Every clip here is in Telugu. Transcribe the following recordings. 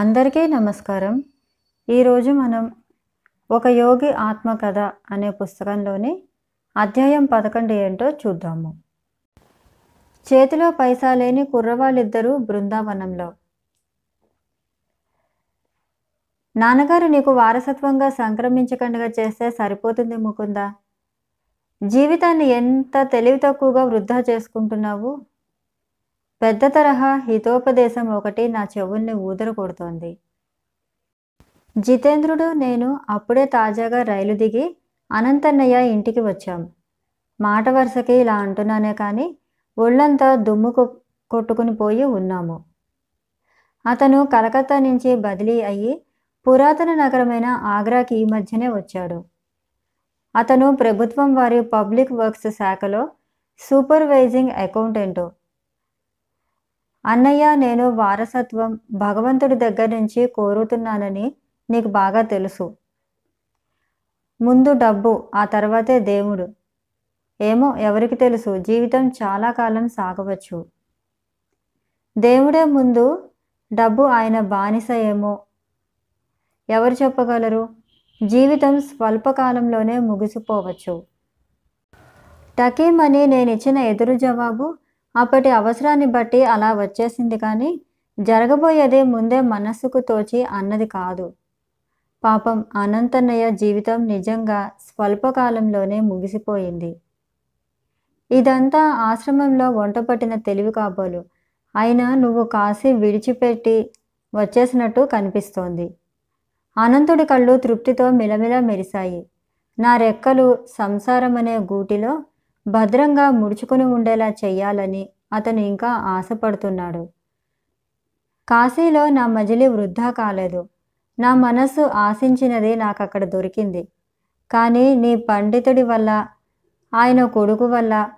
అందరికీ నమస్కారం. ఈరోజు మనం ఒక యోగి ఆత్మకథ అనే పుస్తకంలోని అధ్యాయం పదకొండు ఏంటో చూద్దాము. చేతిలో పైసా లేని కుర్రవాళ్ళిద్దరూ బృందావనంలో. నాన్నగారు నీకు వారసత్వంగా సంక్రమించకుండా చేస్తే సరిపోతుంది ముకుందా? జీవితాన్ని ఎంత తెలివి తక్కువగా వృధా చేసుకుంటున్నావు? పెద్ద తరహా హితోపదేశం ఒకటి నా చెవుల్ని ఊదర కొడుతోంది జితేంద్రుడు నేను అప్పుడే తాజాగా రైలు దిగి అనంతన్నయ్య ఇంటికి వచ్చాం. మాట వరుసకి ఇలా అంటున్నానే కానీ ఒళ్ళంతా దుమ్ము కొట్టుకుని పోయి ఉన్నాము. అతను కలకత్తా నుంచి బదిలీ అయ్యి పురాతన నగరమైన ఆగ్రాకి ఈ మధ్యనే వచ్చాడు. అతను ప్రభుత్వం వారి పబ్లిక్ వర్క్స్ శాఖలో సూపర్వైజింగ్ అకౌంటెంటు. అన్నయ్య నేను వారసత్వం భగవంతుడి దగ్గర నుంచి కోరుతున్నానని నీకు బాగా తెలుసు. ముందు డబ్బు ఆ తర్వాతే దేవుడు. ఏమో ఎవరికి తెలుసు జీవితం చాలా కాలం సాగవచ్చు. దేవుడే ముందు డబ్బు ఆయన బానిస ఏమో. ఎవరు చెప్పగలరు? జీవితం స్వల్పకాలంలోనే ముగిసిపోవచ్చు. టకీమని నేను ఇచ్చిన ఎదురు జవాబు అప్పటి అవసరాన్ని బట్టి అలా వచ్చేసింది కానీ జరగబోయేది ముందే మనస్సుకు తోచి అన్నది కాదు. పాపం అనంతన్నయ్య జీవితం నిజంగా స్వల్పకాలంలోనే ముగిసిపోయింది. ఇదంతా ఆశ్రమంలో వంటపట్టిన తెలివి కాబోలు. అయినా నువ్వు కాసి విడిచిపెట్టి వచ్చేసినట్టు కనిపిస్తోంది. అనంతుడి కళ్ళు తృప్తితో మిలమిల మెరిశాయి. నా రెక్కలు సంసారం అనే గూటిలో భద్రంగా ముడుచుకొని ఉండేలా చెయ్యాలని అతను ఇంకా ఆశపడుతున్నాడు. కాశీలో నా మజిలీ వృద్ధా కాలేదు. నా మనస్సు ఆశించినది నాకు అక్కడ దొరికింది. కానీ నీ పండితుడి వల్ల ఆయన కొడుకు వల్ల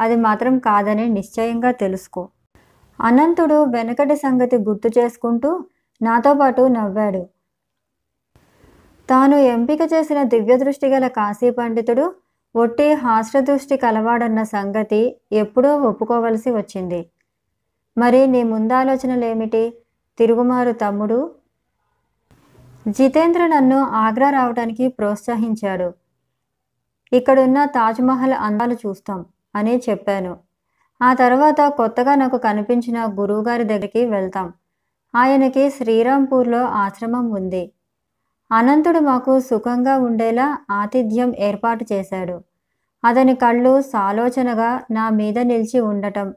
అది మాత్రం కాదని నిశ్చయంగా తెలుసుకో. అనంతుడు వెనకటి సంగతి గుర్తు చేసుకుంటూ నాతో పాటు నవ్వాడు. తాను ఎంపిక చేసిన దివ్యదృష్టి గల కాశీ పండితుడు ఒట్టి హాస్యదృష్టి కలవాడన్న సంగతి ఎప్పుడో ఒప్పుకోవలసి వచ్చింది. మరి నీ ముందాలోచనలేమిటి? తిరుగుమారు తమ్ముడు. జితేంద్ర నన్ను ఆగ్రా రావడానికి ప్రోత్సహించాడు. ఇక్కడున్న తాజ్మహల్ అందాలు చూస్తాం అని చెప్పాను. ఆ తర్వాత కొత్తగా నాకు కనిపించిన గురువుగారి దగ్గరికి వెళ్తాం. ఆయనకి శ్రీరాంపూర్లో ఆశ్రమం ఉంది. అనంతుడు మాకు సుఖంగా ఉండేలా ఆతిథ్యం ఏర్పాటు చేశాడు. అతని కళ్ళు సాలోచనగా నా మీద నిలిచి ఉండటం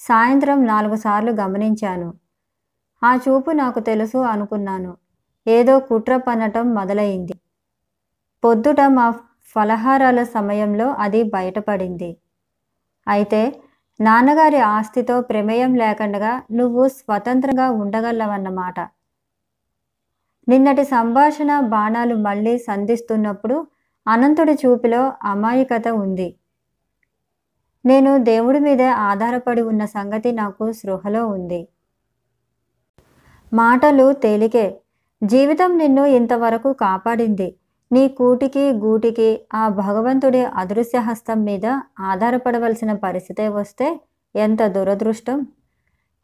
సాయంత్రం నాలుగు సార్లు గమనించాను. ఆ చూపు నాకు తెలుసు అనుకున్నాను. ఏదో కుట్ర పన్నటం మొదలైంది. పొద్దుట మా ఫలహారాల సమయంలో అది బయటపడింది. అయితే నాన్నగారి ఆస్తితో ప్రమేయం లేకుండా నువ్వు స్వతంత్రంగా ఉండగలవన్నమాట. నిన్నటి సంభాషణ బాణాలు మళ్ళీ సంధిస్తున్నప్పుడు అనంతుడి చూపులో అమాయకత ఉంది. నేను దేవుడి మీదే ఆధారపడి ఉన్న సంగతి నాకు స్పృహలో ఉంది. మాటలు తేలికే జీవితం నిన్ను ఇంతవరకు కాపాడింది. నీ కూటికి గూటికి ఆ భగవంతుడి అదృశ్య హస్తం మీద ఆధారపడవలసిన పరిస్థితే వస్తే ఎంత దురదృష్టం.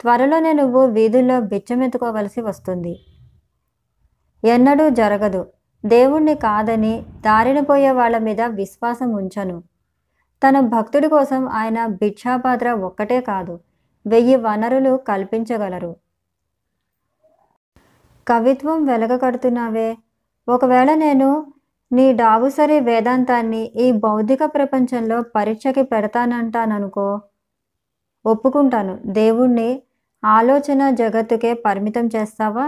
త్వరలోనే నువ్వు వీధుల్లో బిచ్చమెత్తుకోవలసి వస్తుంది. ఎన్నడూ జరగదు. దేవుణ్ణి కాదని దారిన పోయే వాళ్ళ మీద విశ్వాసం ఉంచను. తన భక్తుడి కోసం ఆయన భిక్షాపాత్ర ఒక్కటే కాదు వెయ్యి వనరులు కల్పించగలరు. కవిత్వం వెలగకడుతున్నావే ఒకవేళ నేను నీ డావుసరి వేదాంతాన్ని ఈ భౌతిక ప్రపంచంలో పరీక్షకి పెడతానంటాననుకో ఒప్పుకుంటాను. దేవుణ్ణి ఆలోచన జగత్తుకే పరిమితం చేస్తావా?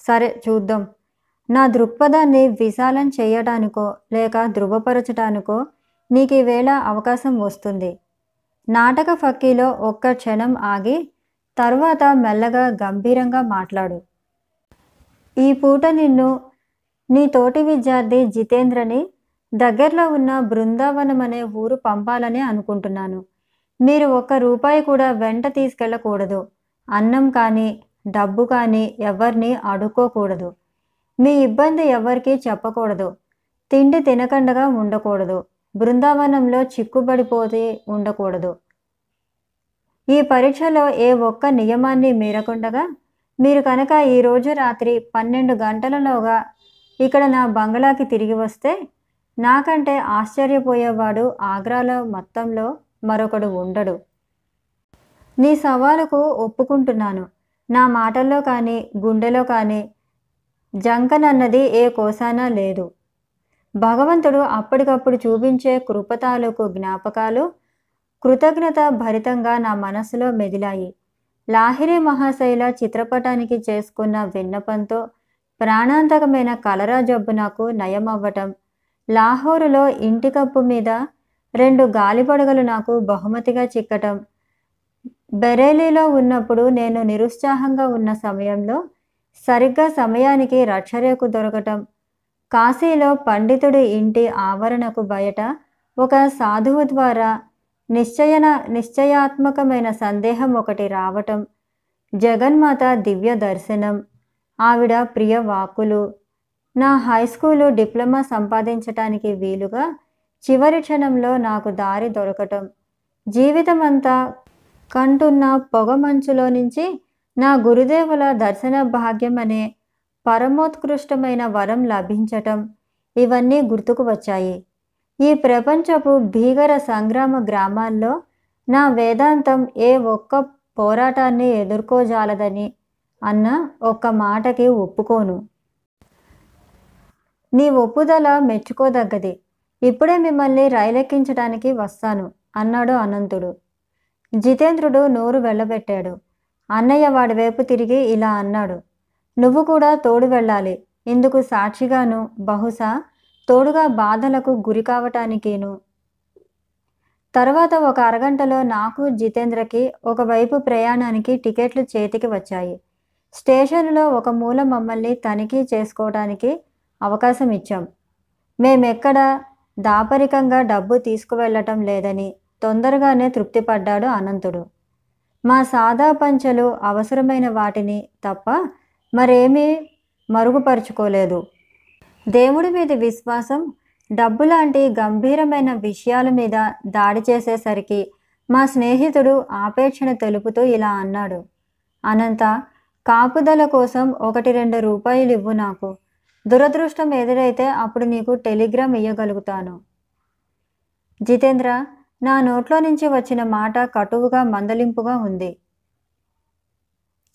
సరే చూద్దాం. నా దృక్పథాన్ని విశాలం చేయటానికో లేక ధృవపరచటానికో నీకు ఈవేళ అవకాశం వస్తుంది. నాటక ఫక్కీలో ఒక్క క్షణం ఆగి తర్వాత మెల్లగా గంభీరంగా మాట్లాడు. ఈ పూట నిన్ను నీ తోటి విద్యార్థి జితేంద్రని దగ్గరలో ఉన్న బృందావనం అనే ఊరు పంపాలని అనుకుంటున్నాను. మీరు ఒక్క రూపాయి కూడా వెంట తీసుకెళ్ళకూడదు. అన్నం కానీ డబ్బు కానీ ఎవరిని అడుక్కోకూడదు. మీ ఇబ్బంది ఎవరికీ చెప్పకూడదు. తిండి తినకండగా ఉండకూడదు. బృందావనంలో చిక్కుబడిపోతే ఉండకూడదు. ఈ పరీక్షలో ఏ ఒక్క నియమాన్ని మీరకుండగా మీరు కనుక ఈరోజు రాత్రి పన్నెండు గంటలలోగా ఇక్కడ నా బంగ్లాకి తిరిగి వస్తే నాకంటే ఆశ్చర్యపోయేవాడు ఆగ్రాలో మొత్తంలో మరొకడు ఉండడు. నీ సవాలుకు ఒప్పుకుంటున్నాను. నా మాటల్లో కానీ గుండెలో కానీ జంకనన్నది ఏ కోసానా లేదు. భగవంతుడు అప్పటికప్పుడు చూపించే కృపతాలకు జ్ఞాపకాలు కృతజ్ఞత భరితంగా నా మనసులో మెదిలాయి. లాహిరి మహాశైల చిత్రపటానికి చేసుకున్న విన్నపంతో ప్రాణాంతకమైన కలరా జబ్బు నాకు నయమవ్వటం లాహోరులో ఇంటి కప్పు మీద రెండు గాలిపడగలు నాకు బహుమతిగా చిక్కటం బెరేలీలో ఉన్నప్పుడు నేను నిరుత్సాహంగా ఉన్న సమయంలో సరిగ్గా సమయానికి రక్షరేకు దొరకటం కాశీలో పండితుడి ఇంటి ఆవరణకు బయట ఒక సాధువు ద్వారా నిశ్చయన నిశ్చయాత్మకమైన సందేహం ఒకటి రావటం జగన్మాత దివ్య దర్శనం ఆవిడ ప్రియ వాక్కులు నా హై స్కూలు డిప్లొమా సంపాదించటానికి వీలుగా చివరి క్షణంలో నాకు దారి దొరకటం జీవితమంతా కంటున్న పొగమంచులో నుంచి నా గురుదేవుల దర్శన భాగ్యం అనే పరమోత్కృష్టమైన వరం లభించటం ఇవన్నీ గుర్తుకు వచ్చాయి. ఈ ప్రపంచపు భీకర సంగ్రామ గ్రామాల్లో నా వేదాంతం ఏ ఒక్క పోరాటాన్ని ఎదుర్కోజాలదని అన్న ఒక్క మాటకి ఒప్పుకోను. నీ ఒప్పుదల మెచ్చుకోదగ్గది. ఇప్పుడే మిమ్మల్ని రైలెక్కించడానికి వస్తాను అన్నాడు అనంతుడు. జితేంద్రుడు నోరు వెళ్ళబెట్టాడు. అన్నయ్య వాడి వైపు తిరిగి ఇలా అన్నాడు. నువ్వు కూడా తోడు వెళ్ళాలి. ఇందుకు సాక్షిగాను బహుశా తోడుగా బాధలకు గురి కావటానికేను తర్వాత ఒక అరగంటలో నాకు జితేంద్రకి ఒకవైపు ప్రయాణానికి టికెట్లు చేతికి వచ్చాయి. స్టేషన్లో ఒక మూల మమ్మల్ని తనిఖీ చేసుకోవడానికి అవకాశం ఇచ్చాం. మేమెక్కడ దాపరికంగా డబ్బు తీసుకువెళ్ళటం లేదని తొందరగానే తృప్తిపడ్డాడు అనంతుడు. మా సాదా పంచలు అవసరమైన వాటిని తప్ప మరేమీ మరుగుపరుచుకోలేదు. దేవుడి మీద విశ్వాసం డబ్బు లాంటి గంభీరమైన విషయాల మీద దాడి చేసేసరికి మా స్నేహితుడు ఆపేక్షణ తెలుపుతూ ఇలా అన్నాడు. అనంత కాపుదల కోసం ఒకటి రెండు రూపాయలు ఇవ్వు నాకు. దురదృష్టం ఎదురైతే అప్పుడు నీకు టెలిగ్రామ్ ఇవ్వగలుగుతాను జితేంద్ర నా నోట్లో నుంచి వచ్చిన మాట కటువుగా మందలింపుగా ఉంది.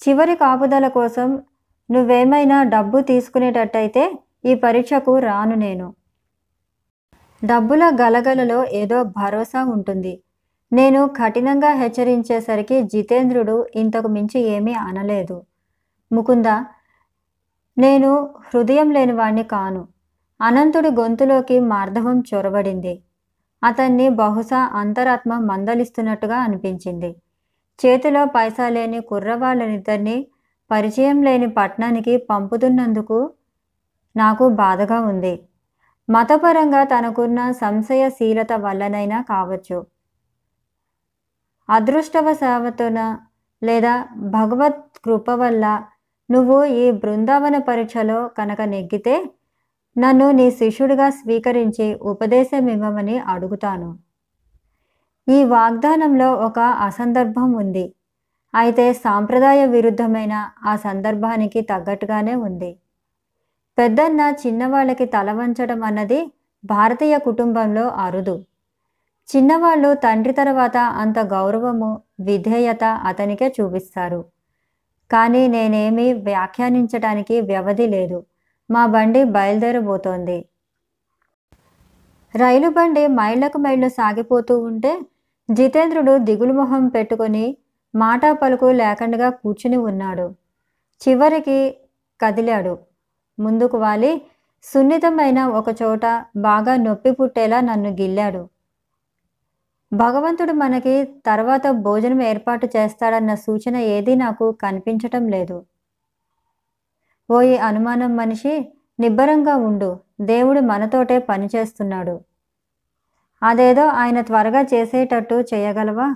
చివరి కాపుదల కోసం నువ్వేమైనా డబ్బు తీసుకునేటట్టయితే ఈ పరీక్షకు రాను నేను. డబ్బుల గలగలలో ఏదో భరోసా ఉంటుంది. నేను కఠినంగా హెచ్చరించేసరికి జితేంద్రుడు ఇంతకు మించి ఏమీ అనలేదు. ముకుంద నేను హృదయం లేనివాణ్ణి కాను. అనంతుడి గొంతులోకి మార్ధవం చొరబడింది. అతన్ని బహుశా అంతరాత్మ మందలిస్తున్నట్టుగా అనిపించింది. చేతిలో పైసా లేని కుర్రవాళ్ళనిద్దరినీ పరిచయం లేని పట్నానికి పంపుతున్నందుకు నాకు బాధగా ఉంది. మతపరంగా తనకున్న సంశయశీలత వల్లనైనా కావచ్చు. అదృష్టవశావతున లేదా భగవత్ కృప వల్ల నువ్వు ఈ బృందావన పరీక్షలో కనుక నెగ్గితే నన్ను నీ శిష్యుడిగా స్వీకరించి ఉపదేశం ఇవ్వమని అడుగుతాను. ఈ వాగ్దానంలో ఒక అసందర్భం ఉంది. అయితే సాంప్రదాయ విరుద్ధమైన ఆ సందర్భానికి తగ్గట్టుగానే ఉంది. పెద్దన్న చిన్నవాళ్ళకి తల వంచడం అన్నది భారతీయ కుటుంబంలో అరుదు. చిన్నవాళ్ళు తండ్రి తర్వాత అంత గౌరవము విధేయత అతనికే చూపిస్తారు. కానీ నేనేమీ వ్యాఖ్యానించడానికి వ్యవధి లేదు. మా బండి బయలుదేరబోతోంది. రైలు బండి మైళ్ళకు మైళ్ళు సాగిపోతూ ఉంటే జితేంద్రుడు దిగులు మొహం పెట్టుకొని మాటా పలుకు లేకుండా కూర్చుని ఉన్నాడు. చివరికి కదిలాడు. ముందుకు వాలి సున్నితమైన ఒక చోట బాగా నొప్పి పుట్టేలా నన్ను గిల్లాడు. భగవంతుడు మనకి తర్వాత భోజనం ఏర్పాటు చేస్తాడన్న సూచన ఏదీ నాకు కనిపించటం లేదు. ఓయి అనుమానం మనిషి నిబ్బరంగా ఉండు. దేవుడు మనతోటే పనిచేస్తున్నాడు. అదేదో ఆయన త్వరగా చేసేటట్టు చేయగలవా?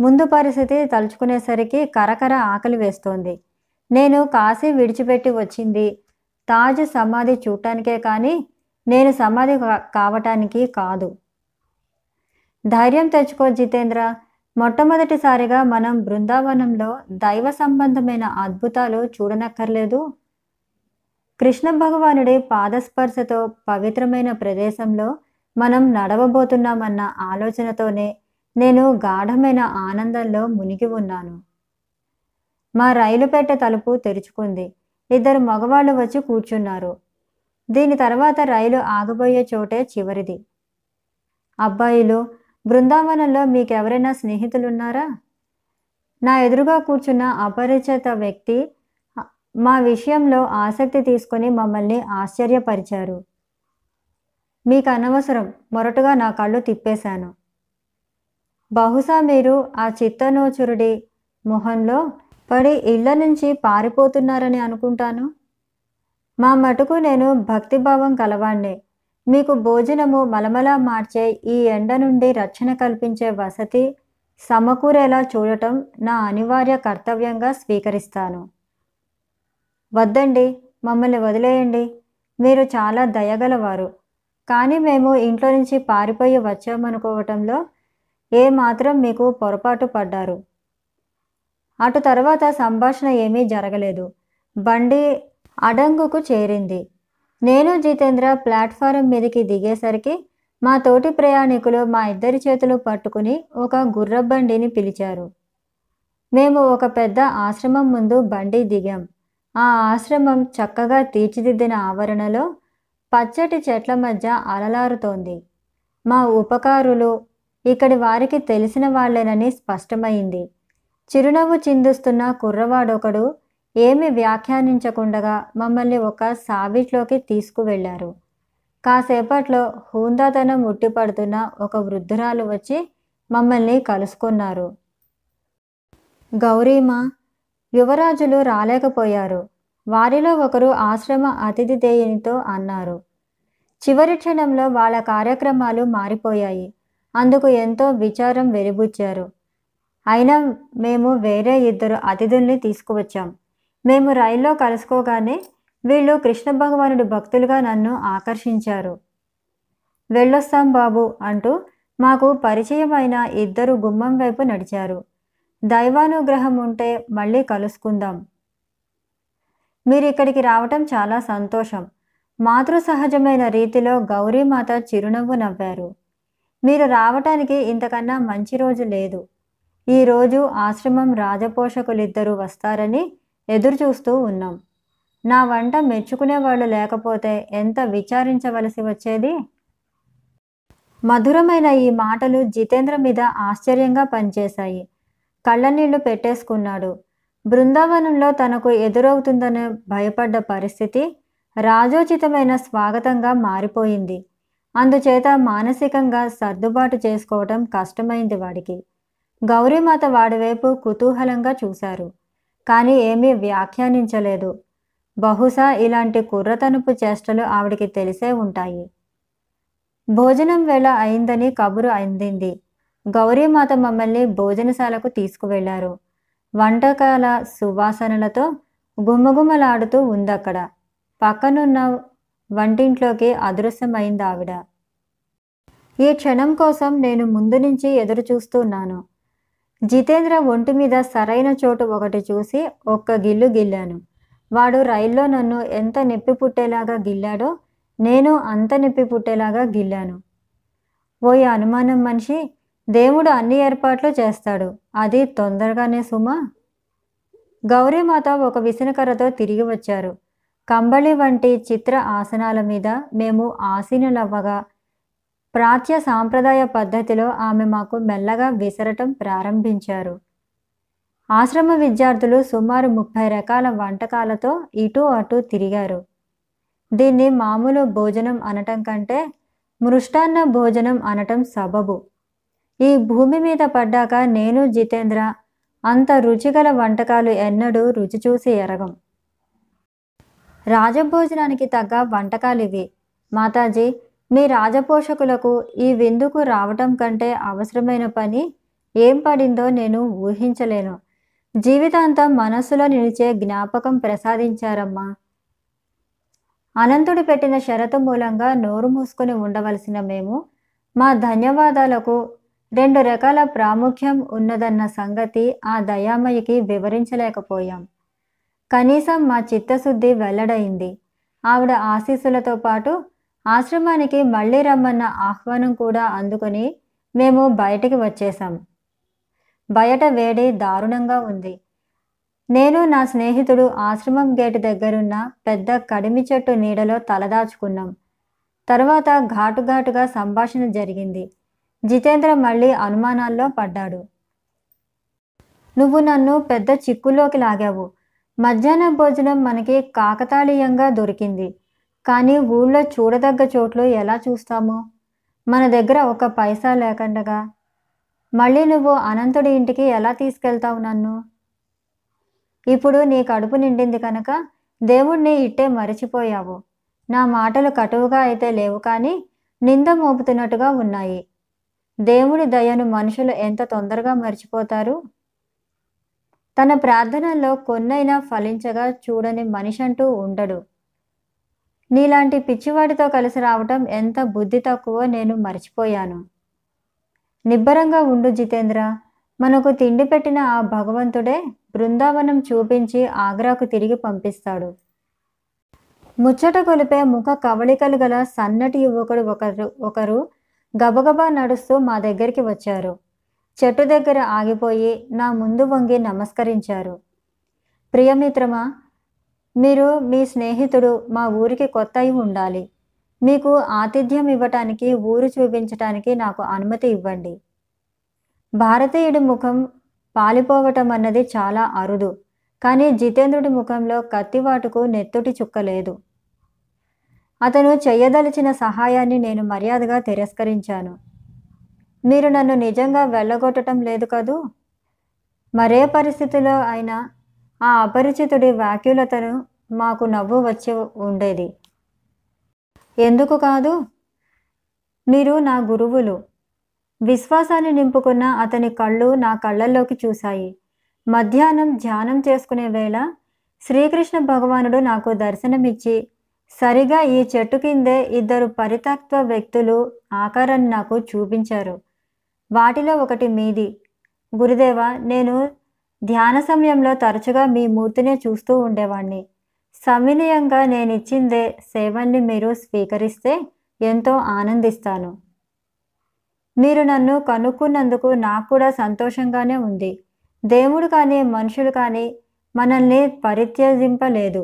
ముందు పరిస్థితి తలుచుకునేసరికి కరకర ఆకలి వేస్తోంది. నేను కాశీ విడిచిపెట్టి వచ్చింది. తాజ్ సమాధి చూడటానికే కానీ నేను సమాధి కా- కావటానికి కాదు. ధైర్యం తెచ్చుకో జితేంద్ర. మొట్టమొదటిసారిగా మనం బృందావనంలో దైవ సంబంధమైన అద్భుతాలు చూడనక్కర్లేదు. కృష్ణ భగవానుడి పాదస్పర్శతో పవిత్రమైన ప్రదేశంలో మనం నడవబోతున్నామన్న ఆలోచనతోనే నేను గాఢమైన ఆనందంలో మునిగి ఉన్నాను. మా రైలు పెట్టె తలుపు తెరుచుకుంది. ఇద్దరు మగవాళ్ళు వచ్చి కూర్చున్నారు. దీని తర్వాత రైలు ఆగబోయే చోటే చివరిది. అబ్బాయిలు బృందావనంలో మీకెవరైనా స్నేహితులున్నారా? నా ఎదురుగా కూర్చున్న అపరిచిత వ్యక్తి మా విషయంలో ఆసక్తి తీసుకొని మమ్మల్ని ఆశ్చర్యపరిచారు. మీకు అనవసరం మొరటుగా నా కళ్ళు తిప్పేశాను. బహుశా మీరు ఆ చిత్తనోచురుడి మొహంలో పడి ఇళ్ళ నుంచి పారిపోతున్నారని అనుకుంటాను. మా మటుకు నేను భక్తిభావం కలవాణ్ణే. మీకు భోజనము మలమలా మార్చే ఈ ఎండ నుండి రక్షణ కల్పించే వసతి సమకూరేలా చూడటం నా అనివార్య కర్తవ్యంగా స్వీకరిస్తాను. వద్దండి మమ్మల్ని వదిలేయండి. మీరు చాలా దయగలవారు. కానీ మేము ఇంట్లో నుంచి పారిపోయి వచ్చామనుకోవటంలో ఏ మాత్రం మీకు పొరపాటు పడ్డారు. అటు తర్వాత సంభాషణ ఏమీ జరగలేదు. బండి అడంగుకు చేరింది. నేను జితేంద్ర ప్లాట్ఫారం మీదకి దిగేసరికి మా తోటి ప్రయాణికులు మా ఇద్దరి చేతులు పట్టుకుని ఒక గుర్రబండిని పిలిచారు. మేము ఒక పెద్ద ఆశ్రమం ముందు బండి దిగాం. ఆ ఆశ్రమం చక్కగా తీర్చిదిద్దిన ఆవరణలో పచ్చటి చెట్ల మధ్య అలలారుతోంది. మా ఉపకారులు ఇక్కడి వారికి తెలిసిన వాళ్ళేనని స్పష్టమైంది. చిరునవ్వు చిందుస్తున్న కుర్రవాడొకడు ఏమి వ్యాఖ్యానించకుండగా మమ్మల్ని ఒక సావిట్లోకి తీసుకువెళ్ళారు కాసేపట్లో హూందాతనం ఉట్టిపడుతున్న ఒక వృద్ధురాలు వచ్చి మమ్మల్ని కలుసుకున్నారు. గౌరీమా యువరాజులు రాలేకపోయారు. వారిలో ఒకరు ఆశ్రమ అతిథిదేయునితో అన్నారు. చివరి క్షణంలో వాళ్ళ కార్యక్రమాలు మారిపోయాయి. అందుకు ఎంతో విచారం వెలిబుచ్చారు. అయినా మేము వేరే ఇద్దరు అతిథుల్ని తీసుకువచ్చాం. మేము రైల్లో కలుసుకోగానే వీళ్ళు కృష్ణ భగవానుడి భక్తులుగా నన్ను ఆకర్షించారు. వెళ్ళొస్తాం బాబు అంటూ మాకు పరిచయమైన ఇద్దరు గుమ్మం వైపు నడిచారు. దైవానుగ్రహం ఉంటే మళ్ళీ కలుసుకుందాం. మీరు ఇక్కడికి రావటం చాలా సంతోషం. మాతృ సహజమైన రీతిలో గౌరీమాత చిరునవ్వు నవ్వారు. మీరు రావటానికి ఇంతకన్నా మంచి రోజు లేదు. ఈరోజు ఆశ్రమం రాజపోషకులిద్దరూ వస్తారని ఎదురుచూస్తూ ఉన్నాం. నా వంట మెచ్చుకునే వాళ్ళు లేకపోతే ఎంత విచారించవలసి వచ్చేది? మధురమైన ఈ మాటలు జితేంద్ర మీద ఆశ్చర్యంగా పనిచేశాయి. కళ్ళనీళ్ళు పెట్టేసుకున్నాడు. బృందావనంలో తనకు ఎదురవుతుందనే భయపడ్డ పరిస్థితి రాజోచితమైన స్వాగతంగా మారిపోయింది. అందుచేత మానసికంగా సర్దుబాటు చేసుకోవటం కష్టమైంది వాడికి. గౌరీమాత వాడివైపు కుతూహలంగా చూశారు. కానీ ఏమీ వ్యాఖ్యానించలేదు. బహుశా ఇలాంటి కుర్రతనుపు చేష్టలు ఆవిడికి తెలిసే ఉంటాయి. భోజనం వేళ అయిందని కబురు అందింది. గౌరీమాత మమ్మల్ని భోజనశాలకు తీసుకువెళ్ళారు వంటకాల సువాసనలతో గుమ్మగుమ్మలాడుతూ ఉందక్కడ. పక్కనున్న వంటింట్లోకి అదృశ్యమైంది ఆవిడ ఈ క్షణం కోసం నేను ముందు నుంచి ఎదురు చూస్తున్నాను జితేంద్ర ఒంటి మీద సరైన చోటు ఒకటి చూసి ఒక్క గిల్లు గిల్లాను. వాడు రైల్లో నన్ను ఎంత నొప్పి పుట్టేలాగా గిల్లాడో నేను అంత నొప్పి పుట్టేలాగా గిల్లాను. ఓ అనుమానం మనిషి దేవుడు అన్ని ఏర్పాట్లు చేస్తాడు. అది తొందరగానే సుమా? గౌరీమాత ఒక విసనకర్రతో తిరిగి వచ్చారు. కంబళి వంటి చిత్ర ఆసనాల మీద మేము ఆసీనులవ్వగా ప్రాచ్య సాంప్రదాయ పద్ధతిలో ఆమె మాకు మెల్లగా విసరటం ప్రారంభించారు. ఆశ్రమ విద్యార్థులు సుమారు ముప్పై రకాల వంటకాలతో ఇటు అటు తిరిగారు. దీన్ని మామూలు భోజనం అనటం కంటే మృష్టాన్న భోజనం అనటం సబబు. ఈ భూమి మీద పడ్డాక నేను జితేంద్ర. అంత రుచిగల వంటకాలు ఎన్నడూ రుచి చూసి ఎరగం. రాజభోజనానికి తగ్గ వంటకాలు ఇవి మాతాజీ మీ రాజపోషకులకు ఈ విందుకు రావటం కంటే అవసరమైన పని ఏం పడిందో నేను ఊహించలేను. జీవితాంతం మనస్సులో నిలిచే జ్ఞాపకం ప్రసాదించారమ్మా. అనంతుడు పెట్టిన షరతు మూలంగా నోరు మూసుకొని ఉండవలసిన మేము మా ధన్యవాదాలకు రెండు రకాల ప్రాముఖ్యం ఉన్నదన్న సంగతి ఆ దయామయ్యకి వివరించలేకపోయాం. కనీసం మా చిత్తశుద్ధి వెల్లడైంది. ఆవిడ ఆశీస్సులతో పాటు ఆశ్రమానికి మళ్ళీ రమ్మన్న ఆహ్వానం కూడా అందుకొని మేము బయటికి వచ్చేసాం బయట వేడి దారుణంగా ఉంది. నేను నా స్నేహితుడు ఆశ్రమం గేటు దగ్గరున్న పెద్ద కడిమి చెట్టు నీడలో తలదాచుకున్నాం. తర్వాత ఘాటుఘాటుగా సంభాషణ జరిగింది. జితేంద్ర మళ్ళీ అనుమానాల్లో పడ్డాడు. నువ్వు నన్ను పెద్ద చిక్కులోకి లాగావు. మధ్యాహ్న భోజనం మనకి కాకతాళీయంగా దొరికింది. కానీ ఊళ్ళో చూడదగ్గ చోట్లు ఎలా చూస్తాము? మన దగ్గర ఒక పైసా లేకుండగా. మళ్ళీ నువ్వు అనంతుడి ఇంటికి ఎలా తీసుకెళ్తావు నన్ను? ఇప్పుడు నీ కడుపు నిండింది కనుక దేవుణ్ణి ఇట్టే మరిచిపోయావు. నా మాటలు కటువుగా అయితే లేవు కానీ నింద మోపుతున్నట్టుగా ఉన్నాయి. దేవుడి దయను మనుషులు ఎంత తొందరగా మర్చిపోతారు? తన ప్రార్థనల్లో కొన్నైనా ఫలించగా చూడని మనిషి అంటూ ఉండడు. నీలాంటి పిచ్చివాడితో కలిసి రావటం ఎంత బుద్ధి తక్కువో నేను మర్చిపోయాను. నిబ్బరంగా ఉండు జితేంద్ర. మనకు తిండి పెట్టిన ఆ భగవంతుడే బృందావనం చూపించి ఆగ్రాకు తిరిగి పంపిస్తాడు. ముచ్చట కొలిపే ముఖ కవళికలు గల సన్నటి యువకుడు ఒకరు ఒకరు గబగబా నడుస్తూ మా దగ్గరికి వచ్చారు. చెట్టు దగ్గర ఆగిపోయి నా ముందు వంగి నమస్కరించారు. ప్రియమిత్రమా మీరు మీ స్నేహితుడు మా ఊరికి కొత్త అయి ఉండాలి. మీకు ఆతిథ్యం ఇవ్వటానికి ఊరు చూపించటానికి నాకు అనుమతి ఇవ్వండి. భారతీయుడి ముఖం పాలిపోవటం అన్నది చాలా అరుదు కానీ జితేంద్రుడి ముఖంలో కత్తివాటుకు నెత్తుటి చుక్కలేదు అతను చేయదలిచిన సహాయాన్ని నేను మర్యాదగా తిరస్కరించాను. మీరు నన్ను నిజంగా వెళ్ళగొట్టడం లేదు కదూ? మరే పరిస్థితిలో అయినా ఆ అపరిచితుడి వ్యాక్యులతను మాకు నవ్వు వచ్చి ఉండేది. ఎందుకు కాదు? మీరు నా గురువులు. విశ్వాసాన్ని నింపుకున్న అతని కళ్ళు నా కళ్ళల్లోకి చూశాయి. మధ్యాహ్నం ధ్యానం చేసుకునే వేళ శ్రీకృష్ణ భగవానుడు నాకు దర్శనమిచ్చి సరిగా ఈ చెట్టు కిందే ఇద్దరు పరితత్వ వ్యక్తులు ఆకారాన్ని నాకు చూపించారు. వాటిలో ఒకటి మీది. గురుదేవ నేను ధ్యాన సమయంలో తరచుగా మీ మూర్తినే చూస్తూ ఉండేవాణ్ణి. సవినయంగా నేను ఇచ్చిందే సేవల్ని మీరు స్వీకరిస్తే ఎంతో ఆనందిస్తాను. మీరు నన్ను కనుక్కున్నందుకు నాకు కూడా సంతోషంగానే ఉంది. దేవుడు కానీ మనుషులు కానీ మనల్ని పరిత్యజింపలేదు.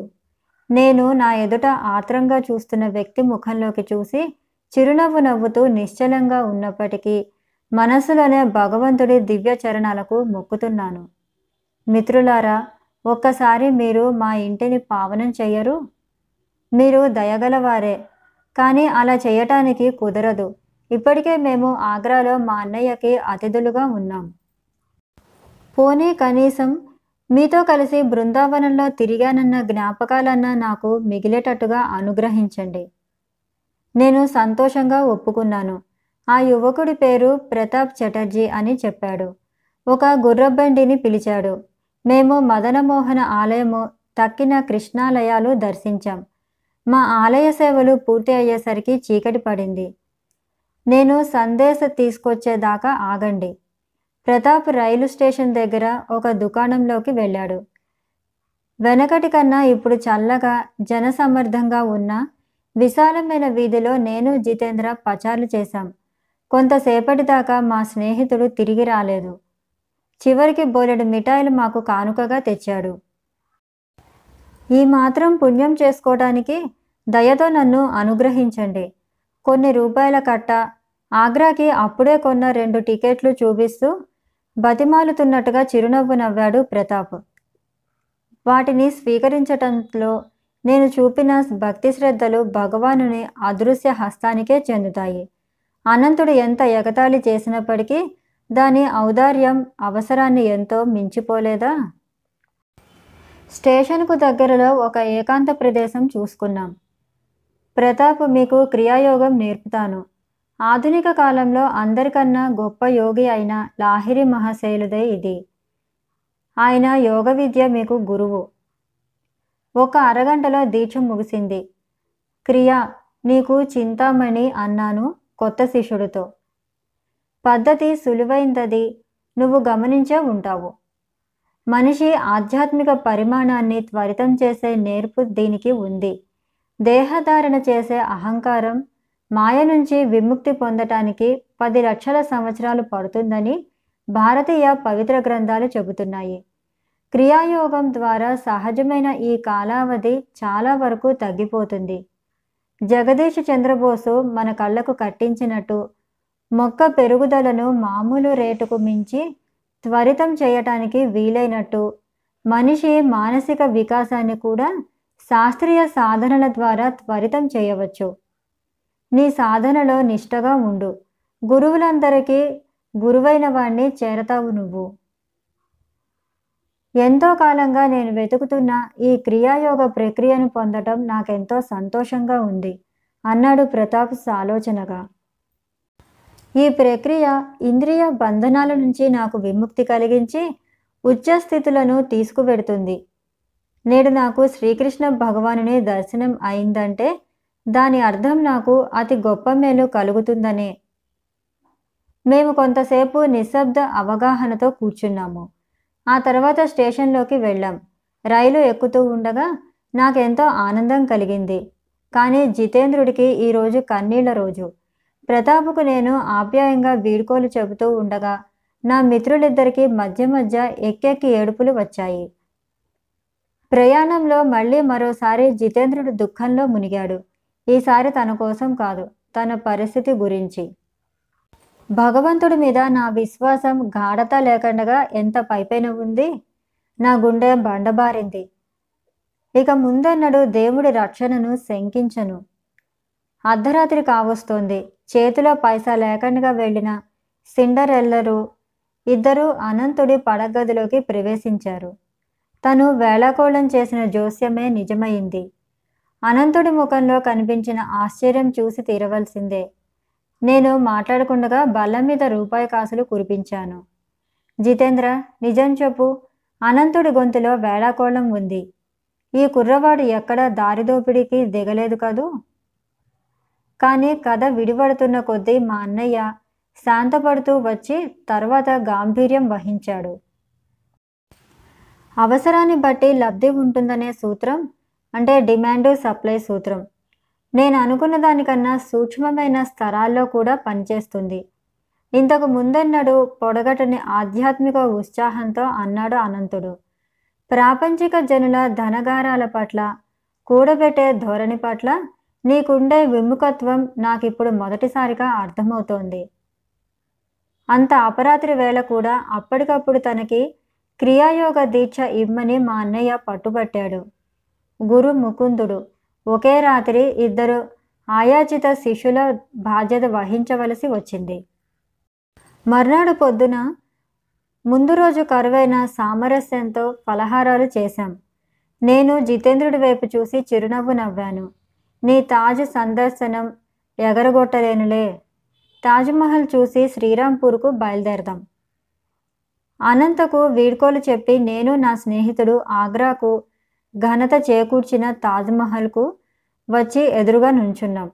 నేను నా ఎదుట ఆత్రంగా చూస్తున్న వ్యక్తి ముఖంలోకి చూసి చిరునవ్వు నవ్వుతూ నిశ్చలంగా ఉన్నప్పటికీ మనసులోనే భగవంతుడి దివ్య చరణాలకు మొక్కుతున్నాను. మిత్రులారా ఒక్కసారి మీరు మా ఇంటిని పావనం చెయ్యరు? మీరు దయగలవారే కానీ అలా చేయటానికి కుదరదు. ఇప్పటికే మేము ఆగ్రాలో మా అన్నయ్యకి అతిథులుగా ఉన్నాం. పోనీ కనీసం మీతో కలిసి బృందావనంలో తిరిగానన్న జ్ఞాపకాలన్నా నాకు మిగిలేటట్టుగా అనుగ్రహించండి. నేను సంతోషంగా ఒప్పుకున్నాను. ఆ యువకుడి పేరు ప్రతాప్ చటర్జీ అని చెప్పాడు. ఒక గుర్రబండిని పిలిచాడు. మేము మదనమోహన ఆలయము తక్కిన కృష్ణాలయాలు దర్శించాం. మా ఆలయ సేవలు పూర్తి అయ్యేసరికి చీకటి పడింది. నేను సందేశ తీసుకొచ్చేదాకా ఆగండి. ప్రతాప్ రైలు స్టేషన్ దగ్గర ఒక దుకాణంలోకి వెళ్ళాడు. వెనకటి కన్నా ఇప్పుడు చల్లగా జనసమర్థంగా ఉన్న విశాలమైన వీధిలో నేను జితేంద్ర పచార్లు చేశాం. కొంతసేపటి దాకా మా స్నేహితుడు తిరిగి రాలేదు. చివరికి బోలెడు మిఠాయిలు మాకు కానుకగా తెచ్చాడు. ఈ మాత్రం పుణ్యం చేసుకోవడానికి దయతో నన్ను అనుగ్రహించండి. కొన్ని రూపాయల కట్ట ఆగ్రాకి అప్పుడే కొన్న రెండు టికెట్లు చూపిస్తూ బతిమాలుతున్నట్టుగా చిరునవ్వు నవ్వాడు ప్రతాప్. వాటిని స్వీకరించటంలో నేను చూపిన భక్తి శ్రద్ధలు భగవానుని అదృశ్య హస్తానికే చెందుతాయి. అనంతుడు ఎంత ఎగతాళి చేసినప్పటికీ దాని ఔదార్యం అవసరాన్ని ఎంతో మించిపోలేదా? స్టేషన్కు దగ్గరలో ఒక ఏకాంత ప్రదేశం చూసుకున్నాం. ప్రతాప్ మీకు క్రియాయోగం నేర్పుతాను. ఆధునిక కాలంలో అందరికన్నా గొప్ప యోగి అయిన లాహిరి మహాశైలుదే ఇది. ఆయన యోగ విద్య మీకు గురువు. ఒక అరగంటలో దీక్ష ముగిసింది. క్రియ నీకు చింతామణి అన్నాను కొత్త శిష్యుడితో. పద్ధతి సులువైందది నువ్వు గమనించే ఉంటావు. మనిషి ఆధ్యాత్మిక పరిమాణాన్ని త్వరితం చేసే నేర్పు దీనికి ఉంది. దేహధారణ చేసే అహంకారం మాయ నుంచి విముక్తి పొందటానికి పది లక్షల సంవత్సరాలు పడుతుందని భారతీయ పవిత్ర గ్రంథాలు చెబుతున్నాయి. క్రియాయోగం ద్వారా సహజమైన ఈ కాలావధి చాలా వరకు తగ్గిపోతుంది. జగదీష్ చంద్రబోసు మన కళ్ళకు కట్టించినట్టు మొక్క పెరుగుదలను మామూలు రేటుకు మించి త్వరితం చేయటానికి వీలైనట్టు మనిషి మానసిక వికాసాన్ని కూడా శాస్త్రీయ సాధనల ద్వారా త్వరితం చేయవచ్చు. నీ సాధనలో నిష్టగా ఉండు. గురువులందరికీ గురువైన వాణ్ణి చేరతావు నువ్వు. ఎంతో కాలంగా నేను వెతుకుతున్న ఈ క్రియాయోగ ప్రక్రియను పొందటం నాకెంతో సంతోషంగా ఉంది అన్నాడు ప్రతాప్ ఆలోచనగా ఈ ప్రక్రియ ఇంద్రియ బంధనాల నుంచి నాకు విముక్తి కలిగించి ఉచ్చస్థితులను తీసుకువెడుతుంది. నేడు నాకు శ్రీకృష్ణ భగవానుని దర్శనం అయిందంటే దాని అర్థం నాకు అతి గొప్ప మేలు కలుగుతుందని. మేము కొంతసేపు నిశ్శబ్ద అవగాహనతో కూర్చున్నాము. ఆ తర్వాత స్టేషన్లోకి వెళ్ళాం. రైలు ఎక్కుతూ ఉండగా నాకెంతో ఆనందం కలిగింది. కానీ జితేంద్రుడికి ఈరోజు కన్నీళ్ళ రోజు. ప్రతాప్కు నేను ఆప్యాయంగా వీడ్కోలు చెబుతూ ఉండగా నా మిత్రులిద్దరికీ మధ్య మధ్య ఎక్కెక్కి ఏడుపులు వచ్చాయి. ప్రయాణంలో మళ్ళీ మరోసారి జితేంద్రుడు దుఃఖంలో మునిగాడు. ఈసారి తన కోసం కాదు తన పరిస్థితి గురించి. భగవంతుడి మీద నా విశ్వాసం గాఢత లేకుండా ఎంత పైపైన ఉంది? నా గుండె బండబారింది. ఇక ముందన్నడు దేవుడి రక్షణను శంకించను. అర్ధరాత్రి కావస్తోంది. చేతిలో పైసా లేకుండా వెళ్ళిన సిండరెల్లరు ఇద్దరు అనంతుడి పడగదిలోకి ప్రవేశించారు. తను వేళాకోళం చేసిన జోస్యమే నిజమైంది. అనంతుడి ముఖంలో కనిపించిన ఆశ్చర్యం చూసి తీరవలసిందే. నేను మాట్లాడకుండగా బల్ల మీద రూపాయి కాసులు కురిపించాను. జితేంద్ర నిజం చెప్పు. అనంతుడి గొంతులో వేళాకోళం ఉంది. ఈ కుర్రవాడు ఎక్కడ దారిదోపిడికి దిగలేదు కదూ? కానీ కథ విడిపడుతున్న కొద్దీ మా అన్నయ్య శాంతపడుతూ వచ్చి తర్వాత గాంభీర్యం వహించాడు. అవసరాన్ని బట్టి లబ్ధి ఉంటుందనే సూత్రం అంటే డిమాండ్ సప్లై సూత్రం. నేను అనుకున్న దానికన్నా సూక్ష్మమైన స్థలాల్లో కూడా పనిచేస్తుంది. ఇంతకు ముందన్నడు పొడగటని ఆధ్యాత్మిక ఉత్సాహంతో అన్నాడు అనంతుడు. ప్రాపంచిక జనుల ధనగారాల పట్ల కూడబెట్టే ధోరణి పట్ల నీకుండే విముఖత్వం నాకిప్పుడు మొదటిసారిగా అర్థమవుతోంది. అంత అపరాత్రి వేళ కూడా అప్పటికప్పుడు తనకి క్రియాయోగ దీక్ష ఇమ్మని మా అన్నయ్య పట్టుబట్టాడు. గురు ముకుందుడు. ఒకే రాత్రి ఇద్దరు ఆయాచిత శిష్యుల బాధ్యత వహించవలసి వచ్చింది. మర్నాడు పొద్దున ముందు రోజు కరువైన సామరస్యంతో ఫలహారాలు చేశాం. నేను జితేంద్రుడి వైపు చూసి చిరునవ్వు నవ్వాను. నీ తాజ్ సందర్శనం ఎగరగొట్టలేనులే. తాజ్మహల్ చూసి శ్రీరాంపూర్కు బయలుదేరదాం. అనంతకు వీడ్కోలు చెప్పి నేను నా స్నేహితుడు ఆగ్రాకు ఘనత చేకూర్చిన తాజ్మహల్కు వచ్చి ఎదురుగా నుంచున్నాం.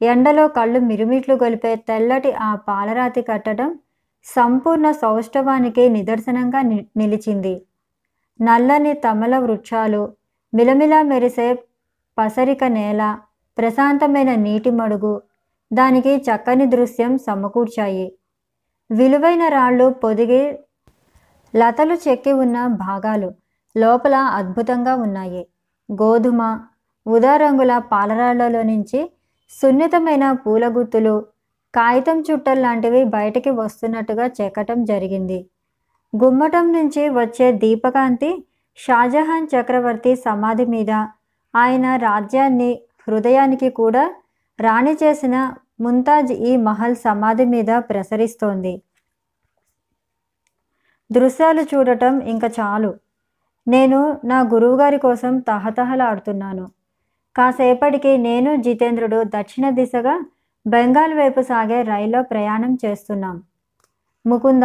ఎండలో కళ్ళు మిరుమిట్లు గొలిపే తెల్లటి ఆ పాలరాతి కట్టడం సంపూర్ణ సౌష్ఠవానికి నిదర్శనంగా ని నిలిచింది. నల్లని తమల వృక్షాలు మిలమిలా మెరిసే పసరిక నేల ప్రశాంతమైన నీటి మడుగు దానికి చక్కని దృశ్యం సమకూర్చాయి. విలువైన రాళ్ళు పొదిగి లతలు చెక్కి ఉన్న భాగాలు లోపల అద్భుతంగా ఉన్నాయి. గోధుమ ఉదారంగుల పాలరాళ్ళలో నుంచి సున్నితమైన పూల గుత్తులు కాగితం చుట్టల్లాంటివి బయటికి వస్తున్నట్టుగా చెక్కటం జరిగింది. గుమ్మటం నుంచి వచ్చే దీపకాంతి షాజహాన్ చక్రవర్తి సమాధి మీద ఆయన రాజ్యాన్ని హృదయానికి కూడా రాణి చేసిన ముంతాజ్ ఈ మహల్ సమాధి మీద ప్రసరిస్తోంది. దృశ్యాలు చూడటం ఇంకా చాలు. నేను నా గురువుగారి కోసం తహతహలాడుతున్నాను. కాసేపటికి నేను జితేంద్రుడు దక్షిణ దిశగా బెంగాల్ వైపు సాగే రైల్లో ప్రయాణం చేస్తున్నాం. ముకుంద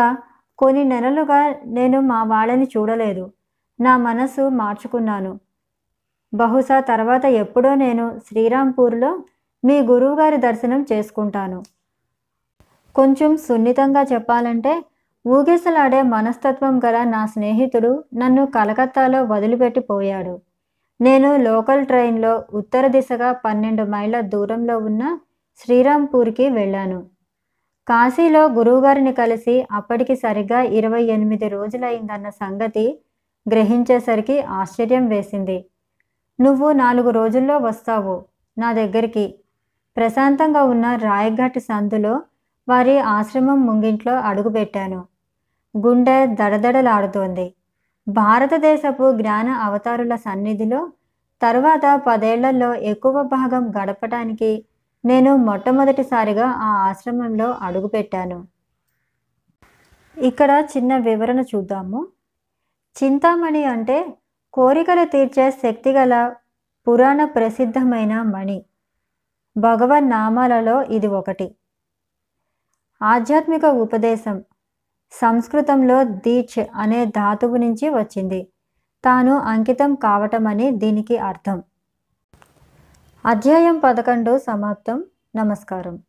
కొన్ని నెలలుగా నేను మా వాళ్ళని చూడలేదు. నా మనసు మార్చుకున్నాను. బహుశా తర్వాత ఎప్పుడో నేను శ్రీరాంపూర్లో మీ గురువుగారి దర్శనం చేసుకుంటాను. కొంచెం సున్నితంగా చెప్పాలంటే ఊగిసలాడే మనస్తత్వం గల నా స్నేహితుడు నన్ను కలకత్తాలో వదిలిపెట్టిపోయాడు. నేను లోకల్ ట్రైన్లో ఉత్తర దిశగా పన్నెండు మైళ్ళ దూరంలో ఉన్న శ్రీరాంపూర్కి వెళ్ళాను. కాశీలో గురువుగారిని కలిసి అప్పటికి సరిగ్గా ఇరవై ఎనిమిది రోజులైందన్న సంగతి గ్రహించేసరికి ఆశ్చర్యం వేసింది. నువ్వు నాలుగు రోజుల్లో వస్తావు. నా దగ్గరికి ప్రశాంతంగా ఉన్న రాయఘాట్ సందులో వారి ఆశ్రమం ముంగింట్లో అడుగుపెట్టాను. గుండె దడదడలాడుతోంది. భారతదేశపు జ్ఞాన అవతారుల సన్నిధిలో తర్వాత పదేళ్ళలో ఎక్కువ భాగం గడపటానికి నేను మొట్టమొదటిసారిగా ఆ ఆశ్రమంలో అడుగుపెట్టాను. ఇక్కడ చిన్న వివరణ చూద్దాము. చింతామణి అంటే కోరికలు తీర్చే శక్తిగల పురాణ ప్రసిద్ధమైన మణి. భగవన్ నామాలలో ఇది ఒకటి. ఆధ్యాత్మిక ఉపదేశం. సంస్కృతంలో దీచ్ అనే ధాతువు నుంచి వచ్చింది. తాను అంకితం కావటమని దీనికి అర్థం. అధ్యాయం పదకొండు సమాప్తం. నమస్కారం.